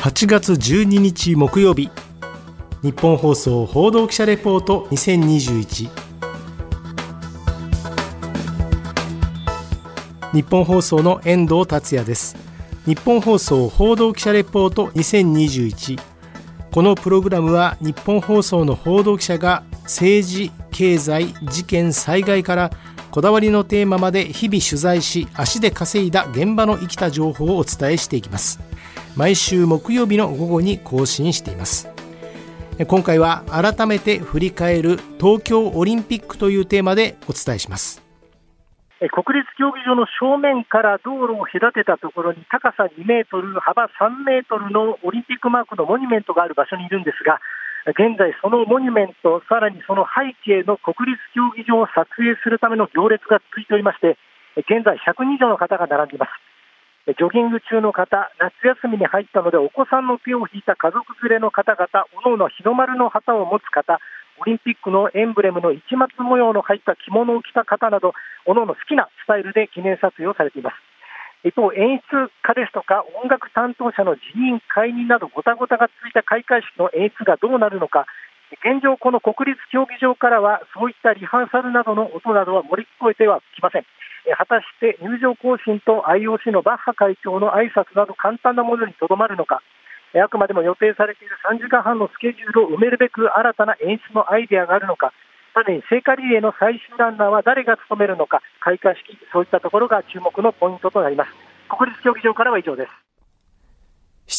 8月12日木曜日日本放送報道記者レポート2021日本放送の遠藤達也です。日本放送報道記者レポート2021このプログラムは日本放送の報道記者が政治経済事件災害からこだわりのテーマまで日々取材し足で稼いだ現場の生きた情報をお伝えしていきます。毎週木曜日の午後に更新しています今回は改めて振り返る東京オリンピックというテーマでお伝えします国立競技場の正面から道路を隔てたところに高さ2メートル、幅3メートルのオリンピックマークのモニュメントがある場所にいるんですが、現在、そのモニュメント、さらにその背景の国立競技場を撮影するための行列が続いておりまして、現在、100人以上の方が並んでいます。ジョギング中の方、夏休みに入ったので、お子さんの手を引いた家族連れの方々、おのおの日の丸の旗を持つ方、オリンピックのエンブレムの市松模様の入った着物を着た方など、おのおの好きなスタイルで記念撮影をされています。一方、演出家ですとか音楽担当者の辞任、解任などごたごたが続いた開会式の演出がどうなるのか、現状、この国立競技場からはそういったリハーサルなどの音などは盛り聞こえてはきません。果たして入場行進と IOC のバッハ会長の挨拶など簡単なものにとどまるのか、あくまでも予定されている3時間半のスケジュールを埋めるべく新たな演出のアイデアがあるのか、さらに聖火リレーの最終ランナーは誰が務めるのか、開会式、そういったところが注目のポイントとなります。国立競技場からは以上です。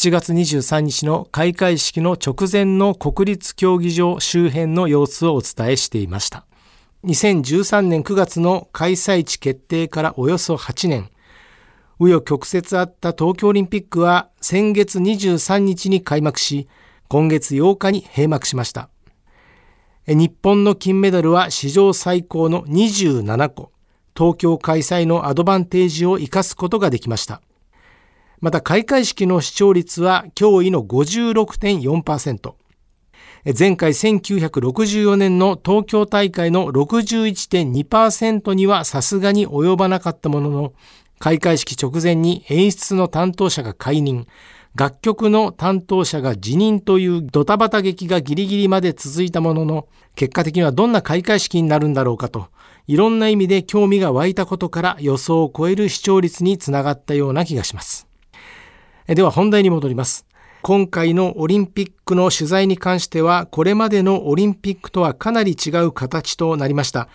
7月23日の開会式の直前の国立競技場周辺の様子をお伝えしていました。2013年9月の開催地決定からおよそ8年、紆余曲折あった東京オリンピックは先月23日に開幕し、今月8日に閉幕しました。日本の金メダルは史上最高の27個、東京開催のアドバンテージを生かすことができました。また開会式の視聴率は驚異の56.4%。前回1964年の東京大会の61.2%にはさすがに及ばなかったものの、開会式直前に演出の担当者が解任、楽曲の担当者が辞任というドタバタ劇がギリギリまで続いたものの、結果的にはどんな開会式になるんだろうかと、いろんな意味で興味が湧いたことから予想を超える視聴率につながったような気がします。では本題に戻ります。今回のオリンピックの取材に関しては、これまでのオリンピックとはかなり違う形となりました。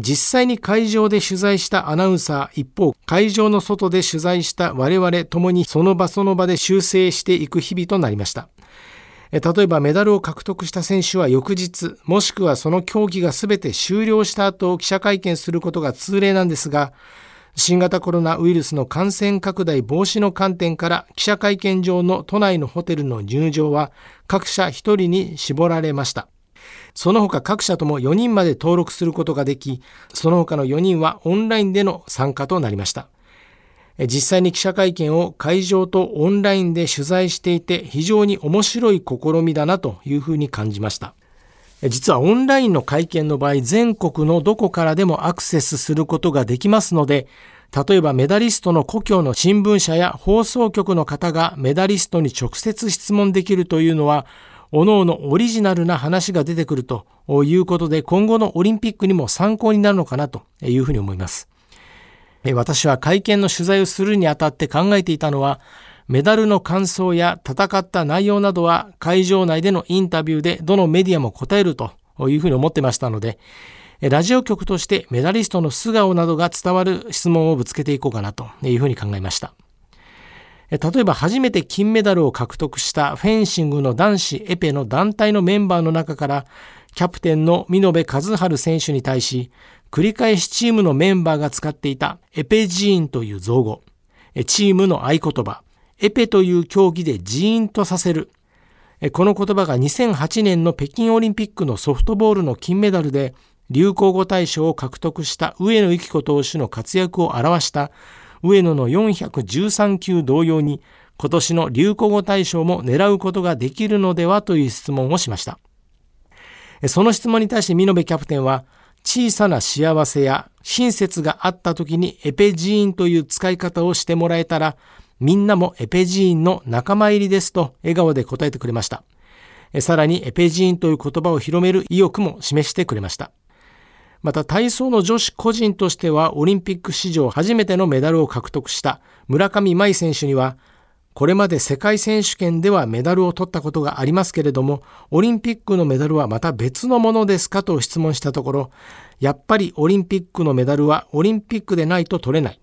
実際に会場で取材したアナウンサー、一方、会場の外で取材した我々ともにその場その場で修正していく日々となりました。例えばメダルを獲得した選手は翌日、もしくはその競技が全て終了した後記者会見することが通例なんですが、新型コロナウイルスの感染拡大防止の観点から記者会見場の都内のホテルの入場は各社1人に絞られました。その他各社とも4人まで登録することができ、その他の4人はオンラインでの参加となりました。実際に記者会見を会場とオンラインで取材していて非常に面白い試みだなというふうに感じました。実はオンラインの会見の場合、全国のどこからでもアクセスすることができますので、例えばメダリストの故郷の新聞社や放送局の方がメダリストに直接質問できるというのは、各々オリジナルな話が出てくるということで、今後のオリンピックにも参考になるのかなというふうに思います。私は会見の取材をするにあたって考えていたのは、メダルの感想や戦った内容などは会場内でのインタビューでどのメディアも答えるというふうに思ってましたので、ラジオ局としてメダリストの素顔などが伝わる質問をぶつけていこうかなというふうに考えました。例えば初めて金メダルを獲得したフェンシングの男子エペの団体のメンバーの中からキャプテンの見延和治選手に対し繰り返しチームのメンバーが使っていたエペジーンという造語、チームの合言葉、エペという競技でジーンとさせる。この言葉が2008年の北京オリンピックのソフトボールの金メダルで流行語大賞を獲得した上野由岐子投手の活躍を表した上野の413球同様に今年の流行語大賞も狙うことができるのではという質問をしました。その質問に対して見延キャプテンは小さな幸せや親切があった時にエペジーンという使い方をしてもらえたらみんなもエペジーンの仲間入りですと笑顔で答えてくれました。さらにエペジーンという言葉を広める意欲も示してくれました。また体操の女子個人としてはオリンピック史上初めてのメダルを獲得した村上舞選手にはこれまで世界選手権ではメダルを取ったことがありますけれども、オリンピックのメダルはまた別のものですかと質問したところ、やっぱりオリンピックのメダルはオリンピックでないと取れない。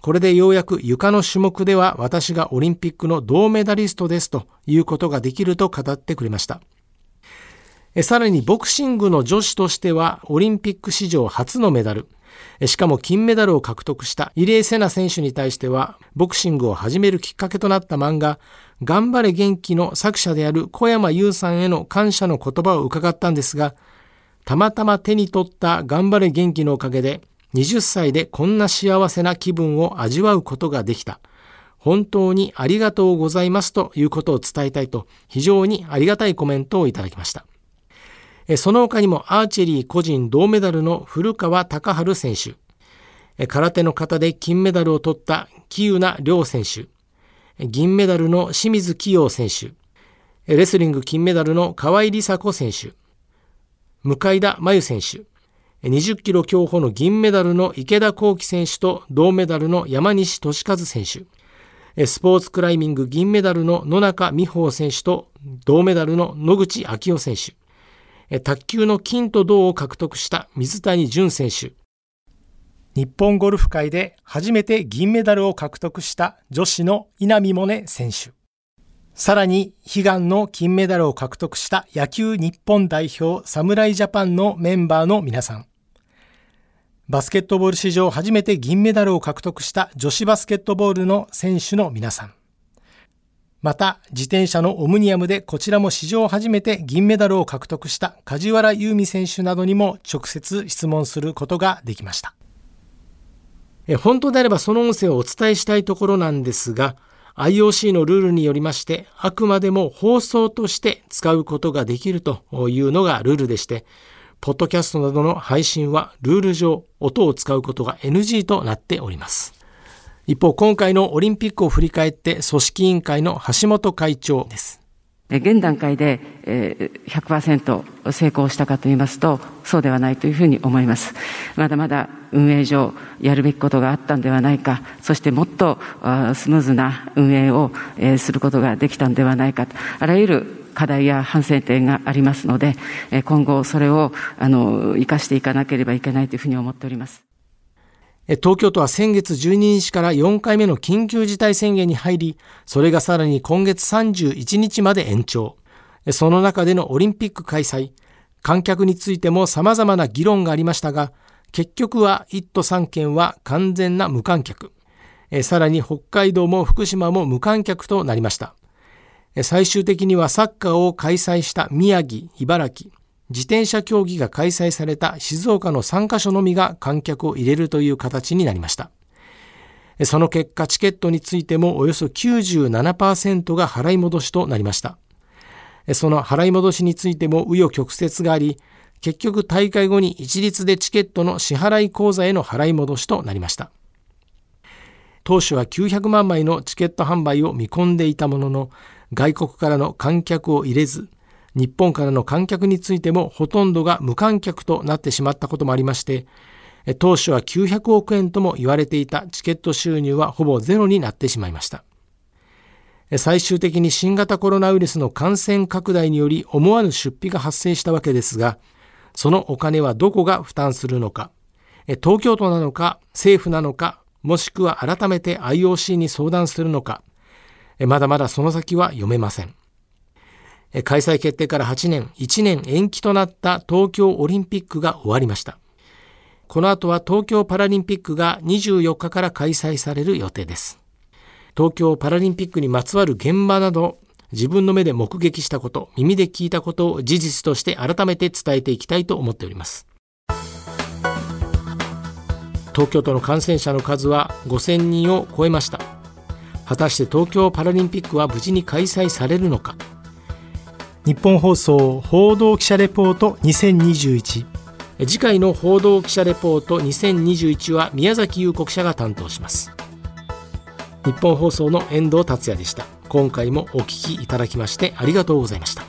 これでようやく床の種目では私がオリンピックの銅メダリストですということができると語ってくれました。さらにボクシングの女子としてはオリンピック史上初のメダル、しかも金メダルを獲得した入江聖奈選手に対しては、ボクシングを始めるきっかけとなった漫画、頑張れ元気の作者である小山優さんへの感謝の言葉を伺ったんですが、たまたま手に取った頑張れ元気のおかげで、20歳でこんな幸せな気分を味わうことができた。本当にありがとうございますということを伝えたいと、非常にありがたいコメントをいただきました。その他にもアーチェリー個人銅メダルの古川高春選手、空手の方で金メダルを取った木浦良選手、銀メダルの清水清陽選手、レスリング金メダルの河合梨紗子選手、向田真由選手、20キロ競歩の銀メダルの池田幸喜選手と銅メダルの山西俊和選手、スポーツクライミング銀メダルの野中美穂選手と銅メダルの野口昭夫選手、卓球の金と銅を獲得した水谷隼選手。日本ゴルフ界で初めて銀メダルを獲得した女子の稲見萌寧選手。さらに悲願の金メダルを獲得した野球日本代表侍ジャパンのメンバーの皆さん。バスケットボール史上初めて銀メダルを獲得した女子バスケットボールの選手の皆さん。また、自転車のオムニアムでこちらも史上初めて銀メダルを獲得した梶原優美選手などにも直接質問することができました。え本当であればその音声をお伝えしたいところなんですが、IOC のルールによりまして、あくまでも放送として使うことができるというのがルールでして、ポッドキャストなどの配信はルール上音を使うことが NG となっております。一方、今回のオリンピックを振り返って組織委員会の橋本会長です。現段階で100%成功したかと言いますと、そうではないというふうに思います。まだまだ運営上やるべきことがあったんではないか、そしてもっとスムーズな運営をすることができたんではないか、あらゆる課題や反省点がありますので、今後それをあの生かしていかなければいけないというふうに思っております。東京都は先月12日から4回目の緊急事態宣言に入り、それがさらに今月31日まで延長。その中でのオリンピック開催、観客についても様々な議論がありましたが、結局は1都3県は完全な無観客。さらに北海道も福島も無観客となりました。最終的にはサッカーを開催した宮城、茨城、自転車競技が開催された静岡の3カ所のみが観客を入れるという形になりました。その結果、チケットについてもおよそ97%が払い戻しとなりました。その払い戻しについても紆余曲折があり、結局大会後に一律でチケットの支払い口座への払い戻しとなりました。当初は900万枚のチケット販売を見込んでいたものの、外国からの観客を入れず、日本からの観客についてもほとんどが無観客となってしまったこともありまして、当初は900億円とも言われていたチケット収入はほぼゼロになってしまいました。最終的に新型コロナウイルスの感染拡大により思わぬ出費が発生したわけですが、そのお金はどこが負担するのか、東京都なのか政府なのか、もしくは改めて IOC に相談するのか、まだまだその先は読めません。開催決定から8年、1年延期となった東京オリンピックが終わりました。この後は東京パラリンピックが24日から開催される予定です。東京パラリンピックにまつわる現場など、自分の目で目撃したこと、耳で聞いたことを事実として改めて伝えていきたいと思っております。東京都の感染者の数は5000人を超えました。果たして東京パラリンピックは無事に開催されるのか。日本放送報道記者レポート2021次回の報道記者レポート2021は宮崎優子記者が担当します。日本放送の遠藤達也でした。今回もお聞きいただきましてありがとうございました。